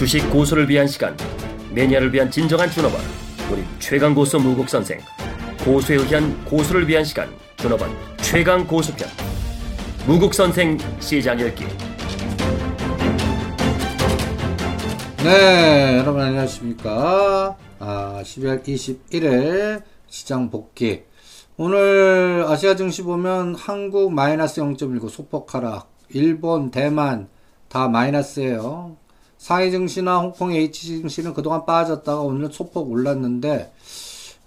주식 고수를 위한 시간 매니아를 위한 진정한 준업원 우리 최강 고수 무국 선생 고수에 의한 고수를 위한 시간 준업원 최강 고수편 무국 선생 시장 열기 네, 여러분 안녕하십니까. 아, 12월 21일 시장 복귀. 오늘 아시아 증시 보면 한국 마이너스 0.19 소폭 하락, 일본, 대만 다 마이너스예요. 상해 증시나 홍콩 H 증시는 그동안 빠졌다가 오늘 소폭 올랐는데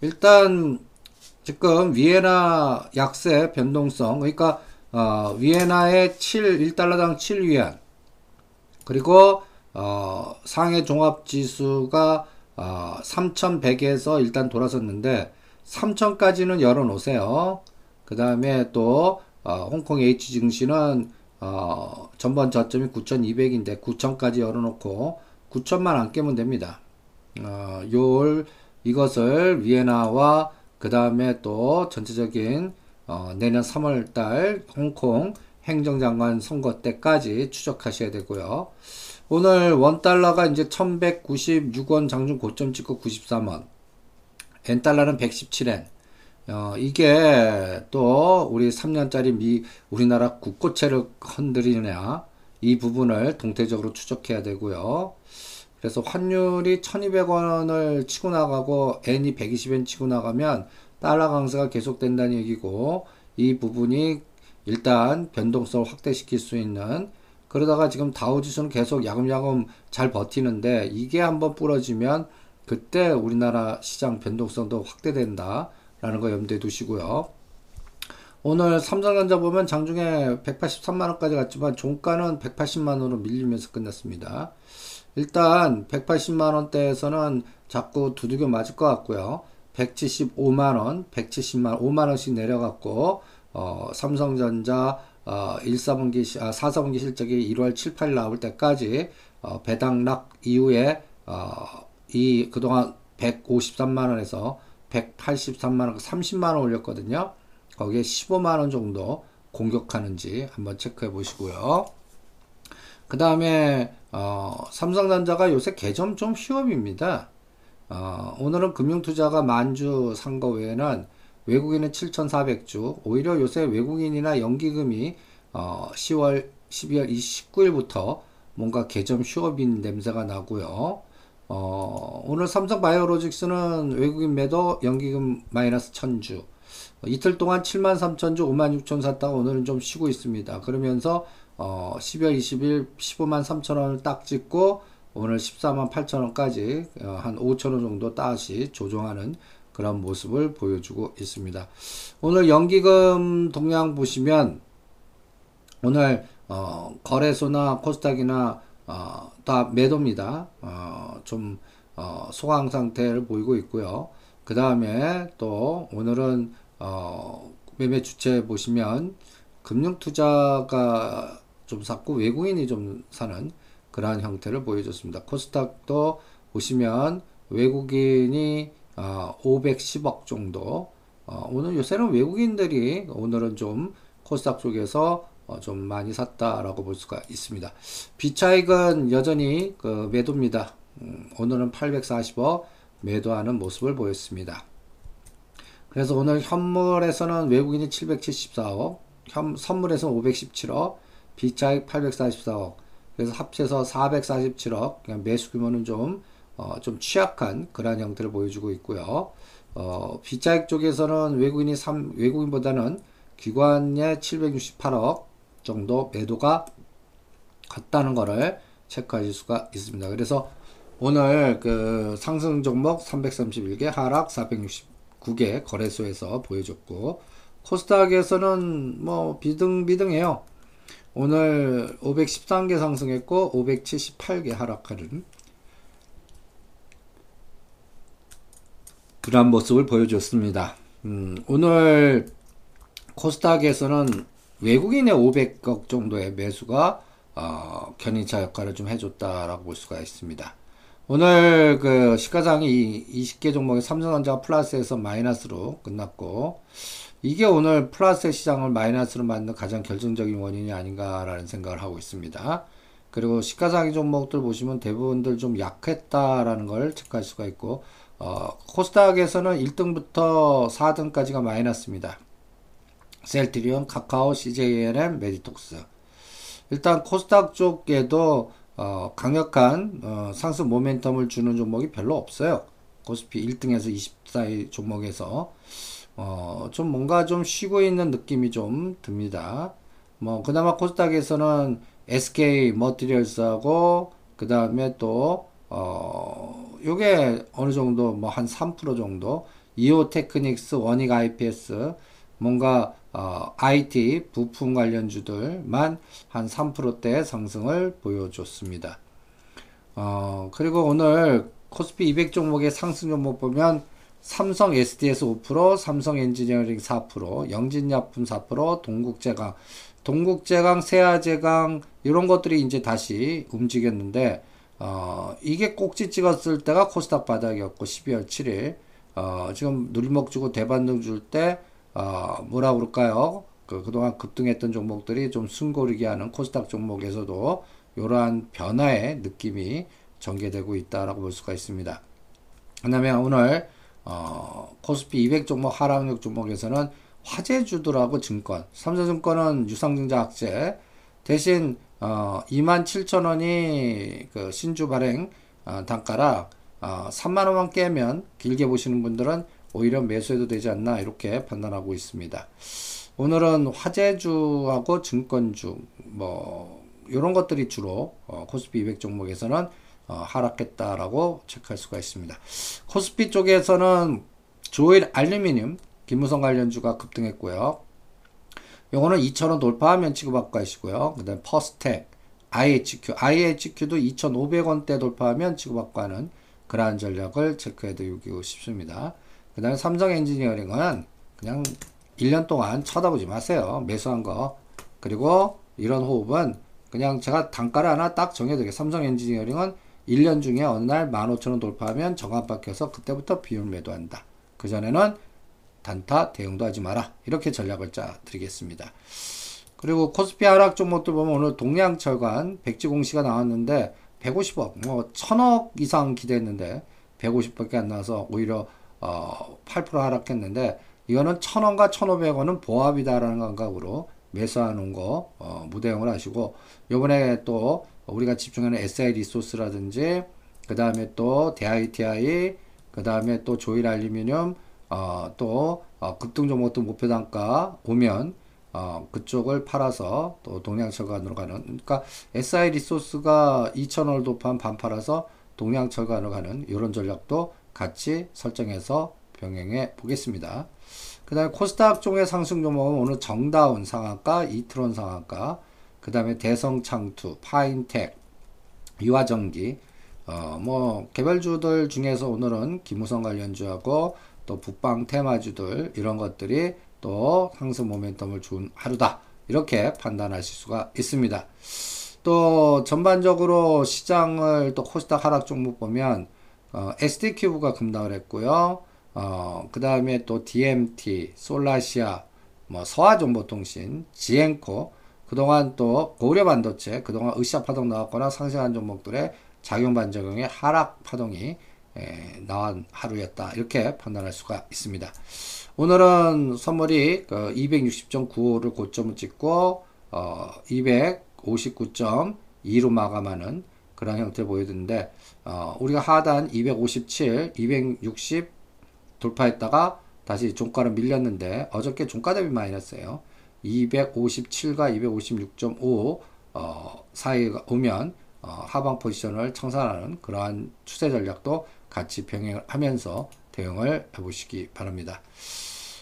일단 지금 위에나 약세 변동성 그러니까 어, 위에나의 7 1달러당 7위안 그리고 어, 상해 종합 지수가 어, 3,100에서 일단 돌아섰는데 3,000까지는 열어놓으세요. 그 다음에 또 어, 홍콩 H 증시는 어, 전번 저점이 9,200인데 9,000까지 열어놓고 9,000만 안 깨면 됩니다. 어, 요 이것을 위에나와 그 다음에 또 전체적인 어, 내년 3월달 홍콩 행정장관 선거 때까지 추적하셔야 되고요. 오늘 원달러가 이제 1196원 장중 고점 찍고 93원. 엔달러는 117엔. 어, 이게 또 우리 3년짜리 미, 우리나라 국고채를 흔들리냐. 이 부분을 동태적으로 추적해야 되고요. 그래서 환율이 1200원을 치고 나가고 엔이 120엔 치고 나가면 달러 강세가 계속된다는 얘기고 이 부분이 일단 변동성을 확대시킬 수 있는 그러다가 지금 다우지수는 계속 야금야금 잘 버티는데 이게 한번 부러지면 그때 우리나라 시장 변동성도 확대된다 라는 거 염두에 두시고요. 오늘 삼성전자 보면 장중에 183만원까지 갔지만 종가는 180만원으로 밀리면서 끝났습니다. 일단 180만원대에서는 자꾸 두들겨 맞을 것 같고요. 175만원, 170만원, 5만원씩 내려갔고 어, 삼성전자 어, 1, 4분기, 아, 4, 4분기 실적이 1월 7, 8일 나올 때까지 어, 배당락 이후에 어, 이 그동안 153만원에서 183만원, 30만원 올렸거든요. 거기에 15만원 정도 공격하는지 한번 체크해 보시고요. 그 다음에 어, 삼성전자가 요새 개점 좀 휴업입니다. 어, 오늘은 금융투자가 만주 산 거 외에는 외국인은 7,400주. 오히려 요새 외국인이나 연기금이 어, 10월, 12월 29일부터 뭔가 개점 휴업인 냄새가 나고요. 어, 오늘 삼성 바이오로직스는 외국인 매도 연기금 마이너스 1000주. 어, 이틀 동안 73,000주, 56,000 샀다가 오늘은 좀 쉬고 있습니다. 그러면서 어, 12월 20일 15만 3천 원을 딱 찍고 오늘 14만 8천 원까지 어, 한 5천 원 정도 다시 조정하는 그런 모습을 보여주고 있습니다. 오늘 연기금 동향 보시면 오늘 어, 거래소나 코스닥이나 어, 다 매도입니다. 어, 좀 어, 소강 상태를 보이고 있고요. 그 다음에 또 오늘은 어, 매매 주체 보시면 금융 투자가 좀 샀고 외국인이 좀 사는 그러한 형태를 보여줬습니다. 코스닥도 보시면 외국인이 어, 510억 정도. 어, 오늘 요새는 외국인들이 오늘은 좀 코스닥 쪽에서 어, 좀 많이 샀다라고 볼 수가 있습니다. 비차익은 여전히 그 매도입니다. 음, 오늘은 840억 매도하는 모습을 보였습니다. 그래서 오늘 현물에서는 외국인이 774억, 현, 선물에서는 517억, 비차익 844억, 그래서 합쳐서 447억, 매수 규모는 좀 어, 좀 취약한 그러한 형태를 보여주고 있고요. 어, 비자액 쪽에서는 외국인이 3, 외국인보다는 기관의 768억 정도 매도가 같다는 것을 체크하실 수가 있습니다. 그래서 오늘 그 상승 종목 331개, 하락 469개 거래소에서 보여줬고, 코스닥에서는 뭐 비등비등해요. 오늘 513개 상승했고, 578개 하락하는 그러한 모습을 보여줬습니다. 음, 오늘 코스닥에서는 외국인의 500억 정도의 매수가 어, 견인차 역할을 좀 해줬다라고 볼 수가 있습니다. 오늘 그 시가상이 20개 종목의 삼성전자가 플러스에서 마이너스로 끝났고 이게 오늘 플러스 시장을 마이너스로 만든 가장 결정적인 원인이 아닌가라는 생각을 하고 있습니다. 그리고 시총상위 종목들 보시면 대부분들 좀 약했다라는 걸 체크할 수가 있고 어, 코스닥에서는 1등부터 4등까지가 마이너스입니다. 셀트리온, 카카오, CJ E&M, 메디톡스. 일단 코스닥 쪽에도 어, 강력한 어, 상승 모멘텀을 주는 종목이 별로 없어요. 코스피 1등에서 24위 종목에서 어, 좀 뭔가 좀 쉬고 있는 느낌이 좀 듭니다. 뭐 그나마 코스닥에서는 SK 머티리얼스하고 그 다음에 또 어, 요게 어느 정도 뭐 한 3% 정도 이오 테크닉스, 원익 IPS 뭔가 어, IT 부품 관련주들만 한 3%대 상승을 보여줬습니다. 어, 그리고 오늘 코스피 200 종목의 상승 종목 보면 삼성 SDS 5%, 삼성 엔지니어링 4%, 영진약품 4%, 동국제강, 동국제강, 세아제강 이런 것들이 이제 다시 움직였는데 어, 이게 꼭지 찍었을 때가 코스닥 바닥이었고 12월 7일 어, 지금 누리목 주고 대반등 줄 때 어, 뭐라 그럴까요? 그, 그동안 급등했던 종목들이 좀 숨고르게 하는 코스닥 종목에서도 이러한 변화의 느낌이 전개되고 있다라고 볼 수가 있습니다. 그 다음에 오늘, 어, 코스피 200 종목 하락력 종목에서는 화재주들하고 증권, 삼성증권은 유상증자 악재, 대신, 어, 27,000원이 그 신주 발행, 어, 단가라, 어, 3만 원만 깨면 길게 보시는 분들은 오히려 매수해도 되지 않나 이렇게 판단하고 있습니다. 오늘은 화재주하고 증권주 뭐 이런 것들이 주로 어, 코스피 200 종목에서는 어, 하락했다라고 체크할 수가 있습니다. 코스피 쪽에서는 조일 알루미늄 김무성 관련주가 급등했고요. 요거는 2,000원 돌파하면 취급받고 가시고요. 그 다음에 퍼스텍, IHQ, IHQ도 2,500원대 돌파하면 하는 그러한 전략을 체크해 두고 싶습니다. 그 다음에 삼성 엔지니어링은 그냥 1년 동안 쳐다보지 마세요. 매수한 거. 그리고 이런 호흡은 그냥 제가 단가를 하나 딱 정해드릴게요. 삼성 엔지니어링은 1년 중에 어느 날 15,000원 돌파하면 정합 박혀서 그때부터 비율 매도한다. 그전에는 단타 대응도 하지 마라. 이렇게 전략을 짜 드리겠습니다. 그리고 코스피 하락 종목들 보면 오늘 동양철관 백지 공시가 나왔는데 150억, 뭐 1000억 이상 기대했는데 150밖에 안 나와서 오히려 어, 8% 하락했는데 이거는 1000원과 1500원은 보합이다라는 감각으로 매수하는 거 어, 무대응을 하시고 요번에 또 우리가 집중하는 SI 리소스라든지 그 다음에 또 DITI 그 다음에 또 조일 알루미늄 어, 또 어, 급등 종목도 목표 단가 오면 어, 그쪽을 팔아서 또 동양철관으로 가는 그러니까 SI 리소스가 2,000원을 도판 반 팔아서 동양철관으로 가는 이런 전략도 같이 설정해서 병행해 보겠습니다. 그 다음에 코스닥 종의 상승 종목은 오늘 정다운 상한가, 이트론 상한가, 그 다음에 대성창투, 파인텍, 유화전기, 어, 뭐, 개별주들 중에서 오늘은 기무성 관련주하고 또 북방 테마주들, 이런 것들이 또 상승 모멘텀을 준 하루다. 이렇게 판단하실 수가 있습니다. 또 전반적으로 시장을 또 코스닥 하락 종목 보면 어, SD큐브가 급락을 했고요. 어, 그 다음에 또 DMT, 솔라시아, 뭐 서화정보통신, 지엔코, 그동안 또 고려 반도체, 그동안 으쌰 파동 나왔거나 상승한 종목들의 작용 반작용의 하락 파동이 에, 나온 하루였다. 이렇게 판단할 수가 있습니다. 오늘은 선물이 그 260.95를 고점을 찍고 어, 259.2로 마감하는 그런 형태를 보여드는데 어, 우리가 하단 257, 260 돌파했다가 다시 종가로 밀렸는데 어저께 종가 대비 마이너스예요. 257과 256.5 어, 사이가 오면 어, 하방 포지션을 청산하는 그러한 추세 전략도 같이 병행을 하면서 대응을 해보시기 바랍니다.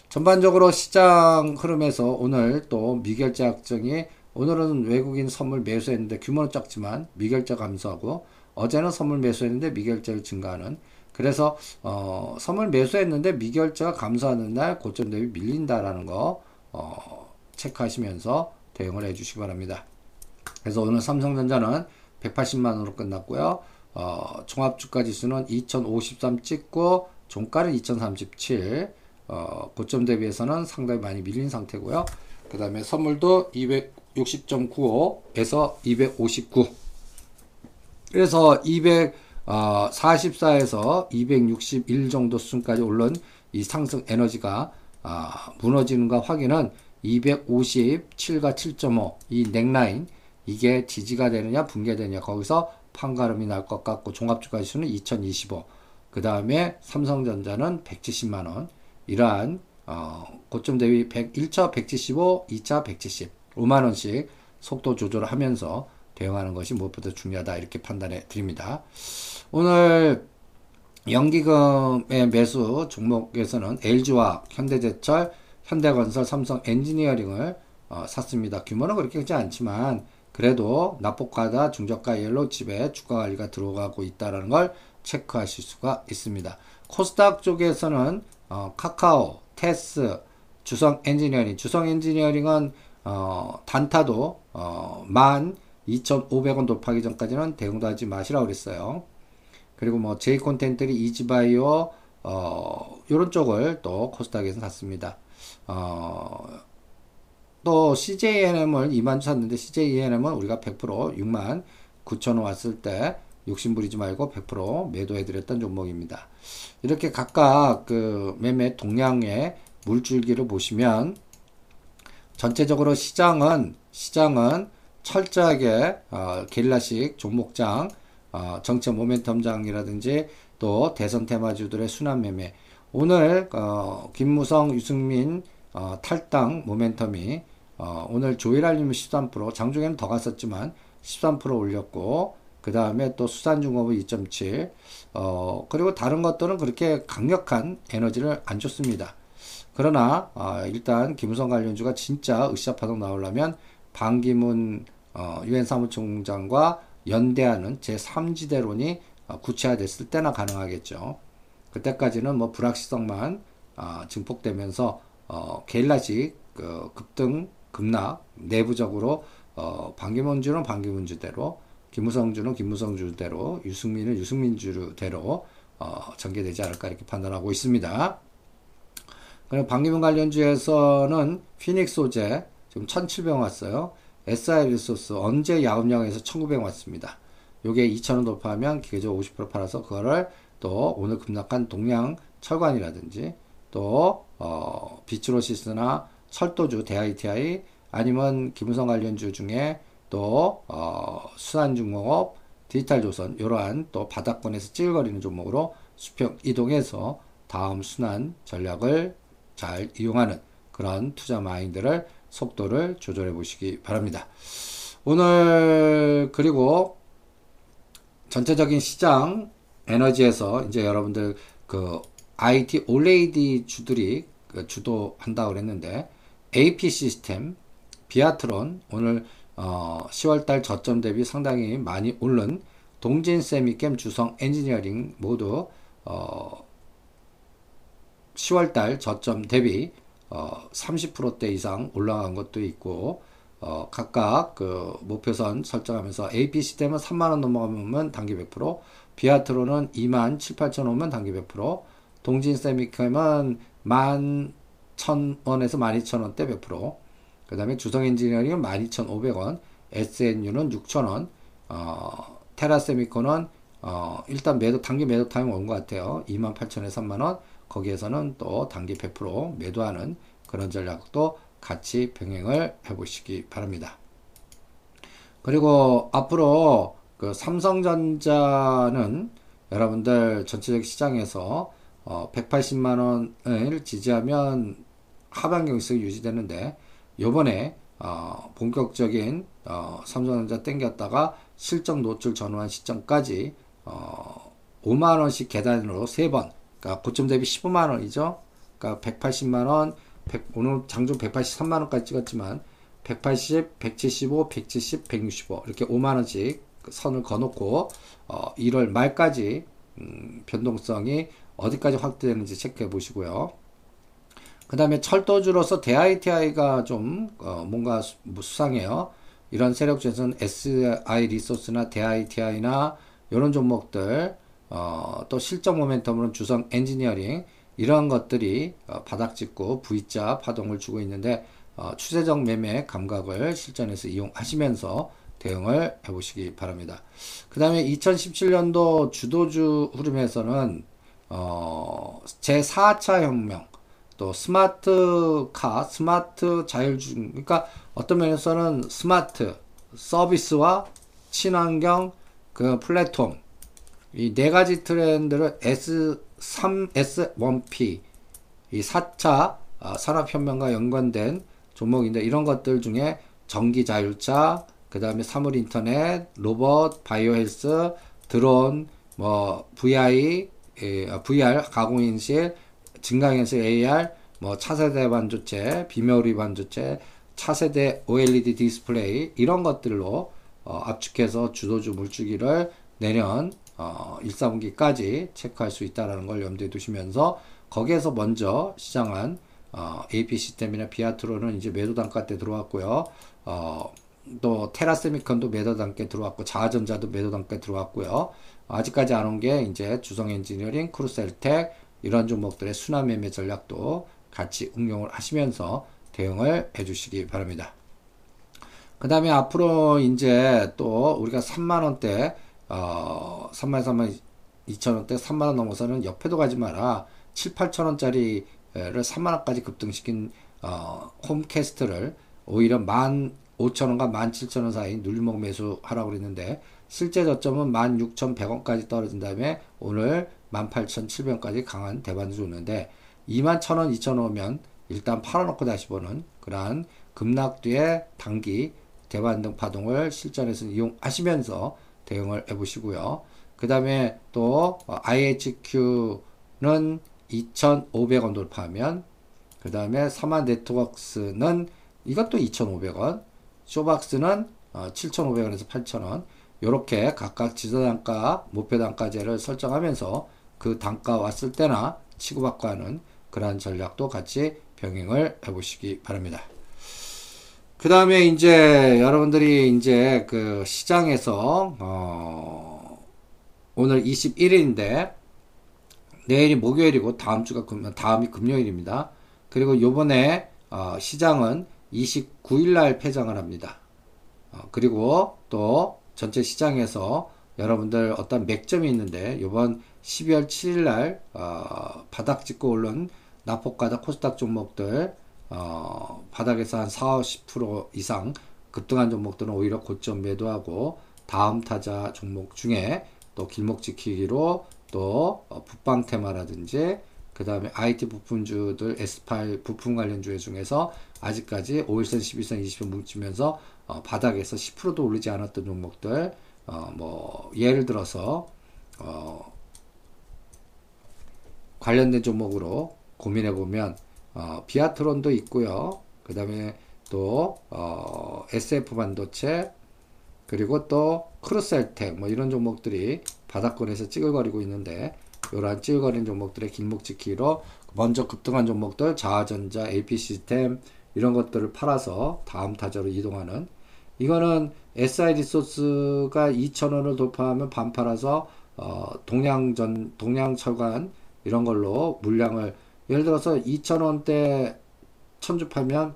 전반적으로 시장 흐름에서 오늘 또 미결제 확정이 오늘은 외국인 선물 매수했는데 규모는 작지만 미결제 감소하고 어제는 선물 매수했는데 미결제를 증가하는 그래서 어, 선물 매수했는데 미결제가 감소하는 날 고점 대비 밀린다라는 거 어, 체크하시면서 대응을 해주시기 바랍니다. 그래서 오늘 삼성전자는 180만 원으로 끝났고요. 어, 종합주가 지수는 2053 찍고 종가는 2037 어, 고점 대비해서는 상당히 많이 밀린 상태고요. 그 다음에 선물도 260.95에서 259 그래서 244에서 261 정도 수준까지 오른 이 상승 에너지가 아, 무너지는가 확인은 257과 7.5 이 넥라인 이게 지지가 되느냐 붕괴되느냐 거기서 판가름이 날 것 같고 종합주가 지수는 2025. 그 다음에 삼성전자는 170만 원. 이러한 어, 고점 대비 101차 175, 2차 170, 5만 원씩 속도 조절을 하면서 대응하는 것이 무엇보다 중요하다 이렇게 판단해 드립니다. 오늘 연기금의 매수 종목에서는 LG와 현대제철, 현대건설, 삼성 엔지니어링을 어, 샀습니다. 규모는 그렇게 크지 않지만 그래도 납폭가다 중저가 옐로칩에 주가 관리가 들어가고 있다는 걸 체크하실 수가 있습니다. 코스닥 쪽에서는 어, 카카오, 테스, 주성 엔지니어링, 주성 엔지니어링은 어, 단타도 어, 12,500원 돌파하기 전까지는 대응도 하지 마시라고 그랬어요. 그리고 뭐 제이 콘텐트리, 이지바이오 어, 요런 쪽을 또 코스닥에서 샀습니다. 어, 또 CJ E&M을 2만 샀는데 CJ E&M은 우리가 100% 6만 9천 원 왔을 때 욕심 부리지 말고 100% 매도해 드렸던 종목입니다. 이렇게 각각 그 매매 동향의 물줄기를 보시면 전체적으로 시장은 시장은 철저하게 어, 게릴라식 종목장 어, 정체 모멘텀장이라든지 또 대선 테마주들의 순환 매매 오늘 어, 김무성 유승민 어, 탈당 모멘텀이 어, 오늘 조일알림은 13%, 장중에는 더 갔었지만 13% 올렸고, 그 다음에 또 수산중업은 2.7, 어, 그리고 다른 것들은 그렇게 강력한 에너지를 안 줬습니다. 그러나, 어, 일단 김우성 관련주가 진짜 으쌰 파동 나오려면 반기문 어, 유엔 사무총장과 연대하는 제3지대론이 어, 구체화됐을 때나 가능하겠죠. 그때까지는 뭐 불확실성만 어, 증폭되면서 어, 게일라식 그 급등 급락 내부적으로 어, 반기문주는 반기문주대로 김무성주는 김무성주대로 유승민은 유승민주대로 어, 전개되지 않을까 이렇게 판단하고 있습니다. 반기문 관련주에서는 피닉스 소재 지금 1700원 왔어요. SI 리소스 언제 야금양에서 1900원 왔습니다. 요게 2000원 돌파하면 기계적으로 50% 팔아서 그거를 또 오늘 급락한 동양 철관이라든지 또 어, 비츠로시스나 철도주 대ITI 아니면 김우성 관련주 중에 또 어, 수산중공업 디지털조선 이러한 또 바닥권에서 찔거리는 종목으로 수평 이동해서 다음 순환 전략을 잘 이용하는 그런 투자 마인드를 속도를 조절해 보시기 바랍니다. 오늘 그리고 전체적인 시장 에너지에서 이제 여러분들 그 IT 올레이디 주들이 그 주도한다고 그랬는데 AP 시스템, 비아트론 오늘 어, 10월달 저점 대비 상당히 많이 오른 동진 세미캠 주성 엔지니어링 모두 어, 10월달 저점 대비 어, 30%대 이상 올라간 것도 있고 어, 각각 그 목표선 설정하면서 AP 시스템은 3만원 넘어가면 단기 100%, 비아트로는 2만 7, 8천 오면 단기 100%, 동진 세미캠은 1만 1,000원에서 12,000원대 100%. 그 다음에 주성 엔지니어링은 12,500원. SNU는 6,000원. 어, 테라세미콘은 어, 일단 매도, 단기 매도 타임 온 것 같아요. 28,000원에 3만원. 거기에서는 또 단기 100% 매도하는 그런 전략도 같이 병행을 해보시기 바랍니다. 그리고 앞으로 그 삼성전자는 여러분들 전체적 시장에서 어, 180만 원을 지지하면 하반 경직성이 유지되는데 요번에 어, 본격적인 어, 삼성전자 땡겼다가 실적 노출 전환 시점까지 어, 5만 원씩 계단으로 3번 그러니까 고점 대비 15만 원이죠. 그러니까 180만 원, 100, 오늘 장중 183만 원까지 찍었지만 180, 175, 170, 165 이렇게 5만 원씩 선을 거놓고 어, 1월 말까지 음, 변동성이 어디까지 확대되는지 체크해 보시고요. 그 다음에 철도주로서 대ITI가 좀 어, 뭔가 수, 뭐 수상해요. 이런 세력 중에서는 SI 리소스나 대ITI나 이런 종목들 어, 또 실적 모멘텀으로는 주성 엔지니어링 이러한 것들이 어, 바닥 찍고 V자 파동을 주고 있는데 어, 추세적 매매 감각을 실전에서 이용하시면서 대응을 해보시기 바랍니다. 그 다음에 2017년도 주도주 흐름에서는 어, 제4차 혁명, 또 스마트카, 스마트 자율주행, 그러니까 어떤 면에서는 스마트 서비스와 친환경 그 플랫폼 이 네 가지 트렌드를 S3, S1P 이 4차 아, 산업혁명과 연관된 종목인데 이런 것들 중에 전기 자율차, 그 다음에 사물 인터넷, 로봇, 바이오 헬스, 드론, 뭐 VI, 에, 아, VR 가공인실, 증강현실 AR, 뭐 차세대 반도체, 비메모리 반도체, 차세대 OLED 디스플레이 이런 것들로 어, 압축해서 주도주 물주기를 내년 어, 1, 4분기까지 체크할 수 있다는 걸 염두에 두시면서 거기에서 먼저 시작한 어, AP 시스템이나 비아트로는 이제 매도 단가 때 들어왔고요. 어, 또 테라세미컨도 매도 단가 들어왔고 자화전자도 매도 단가 들어왔고요. 아직까지 안 온 게 이제 주성 엔지니어링, 크루셜텍 이런 종목들의 순환 매매 전략도 같이 응용을 하시면서 대응을 해주시기 바랍니다. 그 다음에 앞으로 이제 또 우리가 3만원대, 어, 3만, 3만 2천원대, 3만원 넘어서는 옆에도 가지 마라. 7, 8천원짜리를 3만원까지 급등시킨, 어, 홈캐스트를 오히려 15,000원과 17,000원 사이 눌리목 매수하라고 그랬는데, 실제 저점은 16,100원까지 떨어진 다음에 오늘 18,700원까지 강한 대반을 줬는데, 21,000원, 2,000원 오면 일단 팔아놓고 다시 보는 그러한 급락 뒤에 단기 대반등 파동을 실전에서 이용하시면서 대응을 해 보시고요. 그 다음에 또 IHQ는 2,500원 돌파하면 그 다음에 사마 네트워크스는 이것도 2,500원 쇼박스는 7,500원에서 8,000원 이렇게 각각 지도단가 목표단가제를 설정하면서 그 단가 왔을 때나 치고받고 하는 그러한 전략도 같이 병행을 해보시기 바랍니다. 그 다음에 이제 여러분들이 이제 그 시장에서 어 오늘 21일인데 내일이 목요일이고 다음 주가 금 다음이 금요일입니다. 그리고 요번에 어 시장은 29일 날 폐장을 합니다. 어 그리고 또 전체 시장에서 여러분들 어떤 맥점이 있는데 요번 12월 7일 날 어, 바닥 찍고 오른 나폭가다 코스닥 종목들 어, 바닥에서 한 4, 50% 이상 급등한 종목들은 오히려 고점 매도하고 다음 타자 종목 중에 또 길목 지키기로 또 어, 붙방 테마라든지 그 다음에 IT 부품주들 S8 부품 관련주의 중에서 아직까지 5일선, 11선, 20선 뭉치면서 어, 바닥에서 10%도 오르지 않았던 종목들 어, 뭐 예를 들어서 어, 관련된 종목으로 고민해 보면 어, 비아트론도 있고요. 그 다음에 또 어, SF 반도체 그리고 또 크루셀텍 뭐 이런 종목들이 바닥권에서 찌글거리고 있는데 이러한 찌글거리는 종목들의 길목 지키로 먼저 급등한 종목들 자아전자, AP 시스템 이런 것들을 팔아서 다음 타자로 이동하는 이거는 SI 리소스가 2,000원을 돌파하면 반팔아서 어, 동양전 동양철관 이런 걸로 물량을 예를 들어서 2,000원대 천주 팔면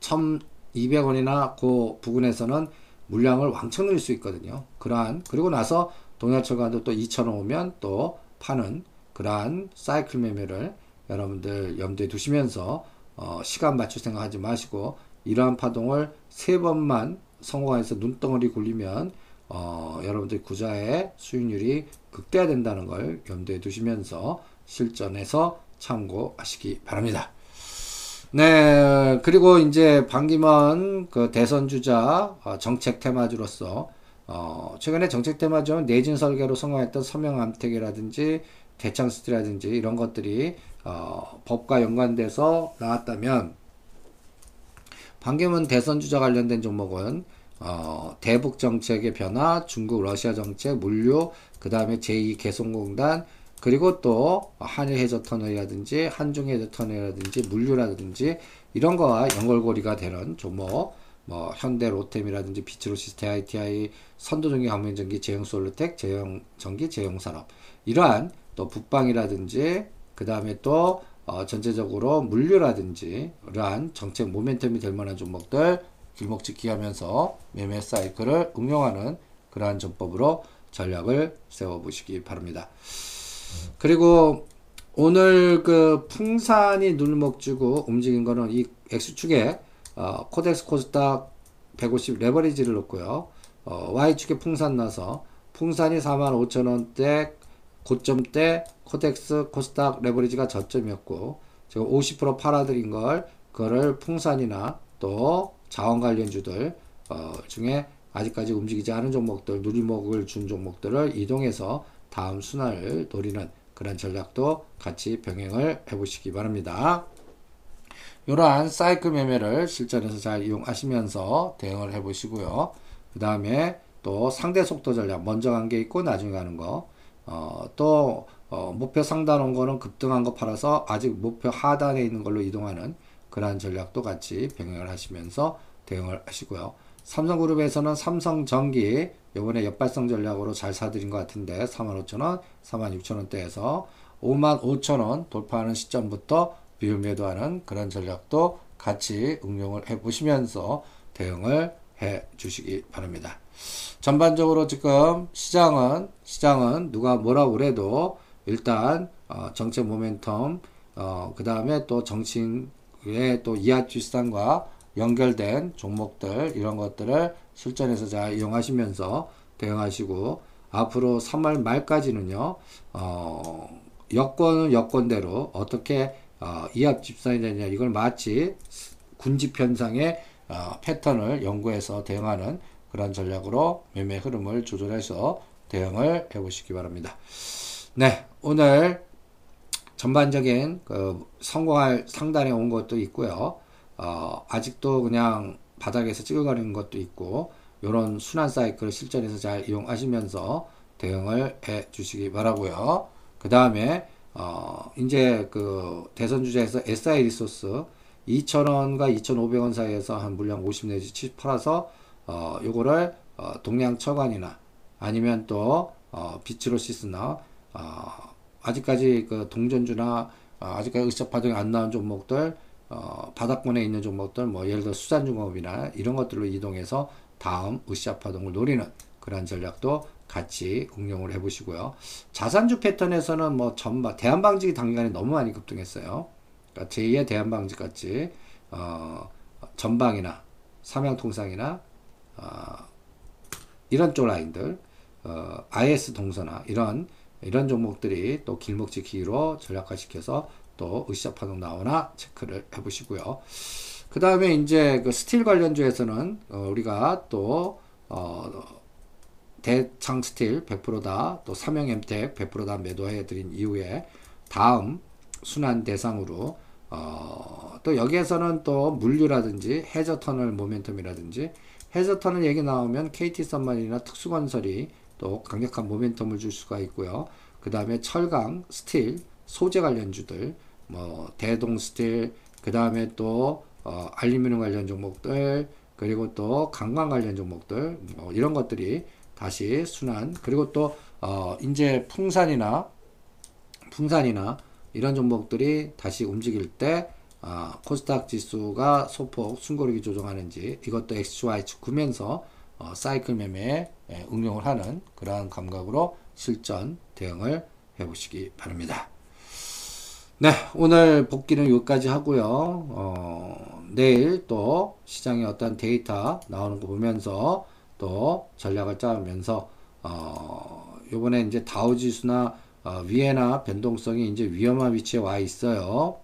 1,200원이나 그 부근에서는 물량을 왕창 늘릴 수 있거든요. 그러한 그리고 나서 동양철관도 또 2,000원 오면 또 파는 그러한 사이클 매매를 여러분들 염두에 두시면서 어, 시간 맞출 생각하지 마시고 이러한 파동을 세 번만 성공해서 눈덩어리 굴리면 어, 여러분들 구자의 수익률이 극대화된다는 걸 염두에 두시면서 실전에서 참고하시기 바랍니다. 네, 그리고 이제 반기문 그 대선 주자 어, 정책 테마주로서 어, 최근에 정책 테마주는 내진 설계로 성공했던 서명 암택이라든지 대창스트라든지 이런 것들이 어, 법과 연관돼서 나왔다면 반기문 대선 주자 관련된 종목은 어, 대북 정책의 변화, 중국 러시아 정책, 물류, 그 다음에 제2 개성공단, 그리고 또 한일 해저 터널이라든지 한중 해저 터널이라든지 물류라든지 이런 거와 연결고리가 되는 종목 뭐 현대 로템이라든지 비츠로시스테 ITI 선도전기 강면전기 제형솔루텍 제형전기 제형산업 이러한 또 북방이라든지 그 다음에 또 어, 전체적으로 물류라든지 이러한 정책 모멘텀이 될 만한 종목들 길목지키하면서 매매 사이클을 응용하는 그러한 전법으로 전략을 세워보시기 바랍니다. 그리고 오늘 그 풍산이 눈목 주고 움직인 거는 이 X축에 어, KODEX 코스닥 150 레버리지를 놓고요. 어, Y축에 풍산 나서 풍산이 45,000원대 고점대 KODEX 코스닥 레버리지가 저점이었고 제가 50% 팔아드린 걸 그거를 풍산이나 또 자원 관련주들 어, 중에 아직까지 움직이지 않은 종목들 눌림목을 준 종목들을 이동해서 다음 순환을 노리는 그런 전략도 같이 병행을 해보시기 바랍니다. 이러한 사이클 매매를 실전에서 잘 이용하시면서 대응을 해보시고요. 그 다음에 또 상대 속도 전략 먼저 간 게 있고 나중에 가는 거 어, 또 어, 목표 상단 온 거는 급등한 거 팔아서 아직 목표 하단에 있는 걸로 이동하는 그러한 전략도 같이 병행을 하시면서 대응을 하시고요. 삼성그룹에서는 삼성전기 요번에 역발성 전략으로 잘 사드린 것 같은데 45,000원, 46,000원대에서 55,000원 돌파하는 시점부터 비율 매도하는 그런 전략도 같이 응용을 해 보시면서 대응을 해 주시기 바랍니다. 전반적으로 지금 시장은 시장은 누가 뭐라고 그래도 일단 어, 정책 모멘텀 어, 그 다음에 또 정치인의 또 이하주시장과 연결된 종목들 이런 것들을 실전에서 잘 이용하시면서 대응하시고 앞으로 3월 말까지는요 어, 여건은 여건대로 어떻게 어, 이합 집산이 되냐 이걸 마치 군집 현상의 어, 패턴을 연구해서 대응하는 그런 전략으로 매매 흐름을 조절해서 대응을 해보시기 바랍니다. 네, 오늘 전반적인 그 성공할 상단에 온 것도 있고요. 어, 아직도 그냥 바닥에서 찍어가는 것도 있고 이런 순환 사이클을 실전에서 잘 이용하시면서 대응을 해 주시기 바라고요. 그 다음에 어, 이제 그 대선 주자에서 SI 리소스 2,000원과 2,500원 사이에서 한 물량 50 내지 70 팔아서 어, 요거를 어, 동양 처관이나 아니면 또 어, 비츠로시스나 어, 아직까지 그 동전주나 어, 아직까지 의사 파동이 안 나온 종목들 어, 바닥권에 있는 종목들 뭐 예를 들어 수산중업이나 이런 것들로 이동해서 다음 으쌰 파동을 노리는 그런 전략도 같이 응용을 해 보시고요. 자산주 패턴에서는 뭐 전반 대한방직이 당간에 너무 많이 급등했어요. 그러니까 제2의 대한방직 같이 어, 전방이나 삼양통상이나 어, 이런 쪽 라인들 어, IS 동서나 이런 이런 종목들이 또 길목지기로 전략화시켜서 또 으쌰 파동 나오나 체크를 해 보시고요. 그 다음에 이제 그 스틸 관련주에서는 어, 우리가 또 어, 대창 스틸 100%다 또 삼영 엠텍 100%다 매도해 드린 이후에 다음 순환 대상으로 어, 또 여기에서는 또 물류라든지 해저 터널 모멘텀이라든지 해저 터널 얘기 나오면 KT 서브마린이나 특수건설이 또 강력한 모멘텀을 줄 수가 있고요. 그 다음에 철강, 스틸, 소재 관련주들, 뭐 대동 스틸, 그 다음에 또 어, 알루미늄 관련 종목들, 그리고 또 강관 관련 종목들, 뭐 이런 것들이 다시 순환, 그리고 또 어, 이제 풍산이나 풍산이나 이런 종목들이 다시 움직일 때 어, 코스닥 지수가 소폭 숨고르기 조정하는지 이것도 XY축 그으면서 어, 사이클 매매에 예, 응용을 하는 그러한 감각으로 실전 대응을 해보시기 바랍니다. 네, 오늘 복귀는 여기까지 하고요. 어, 내일 또 시장에 어떤 데이터 나오는 거 보면서 또 전략을 짜면서 어, 요번에 이제 다우지수나 어, 위에나 변동성이 이제 위험한 위치에 와 있어요.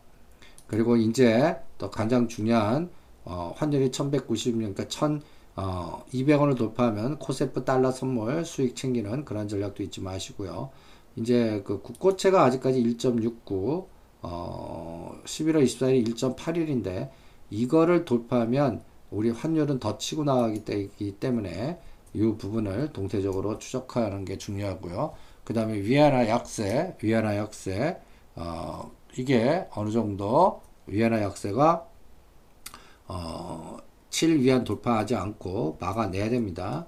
그리고 이제 또 가장 중요한 어, 환율이 1190, 그러니까 1 어, 200원을 돌파하면 코세프 달러 선물 수익 챙기는 그런 전략도 잊지 마시고요. 이제 그 국고채가 아직까지 1.69, 어, 11월 24일 1.81인데 이거를 돌파하면 우리 환율은 더 치고 나가기 때문에 이 부분을 동태적으로 추적하는 게 중요하고요. 그 다음에 위안화 약세, 위안화 약세, 어, 이게 어느 정도 위안화 약세가 어, 7위안 돌파하지 않고 막아내야 됩니다.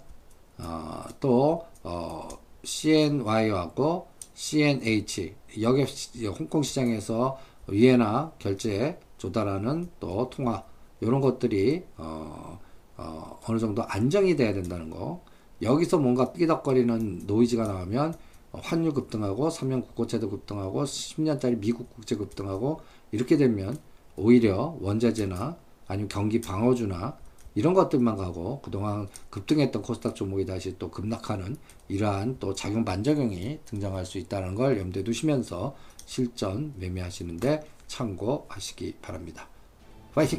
어, 또 어, CNY하고 CNH 여기 홍콩 시장에서 위에나 결제 조달하는 또 통화 이런 것들이 어, 어, 어느 정도 안정이 돼야 된다는 거. 여기서 뭔가 삐덕거리는 노이즈가 나오면 환율 급등하고 3년 국고채도 급등하고 10년짜리 미국 국채 급등하고 이렇게 되면 오히려 원자재나 아니면 경기 방어주나 이런 것들만 가고 그동안 급등했던 코스닥 종목이 다시 또 급락하는 이러한 또 작용 반작용이 등장할 수 있다는 걸 염두에 두시면서 실전 매매하시는데 참고하시기 바랍니다. 파이팅!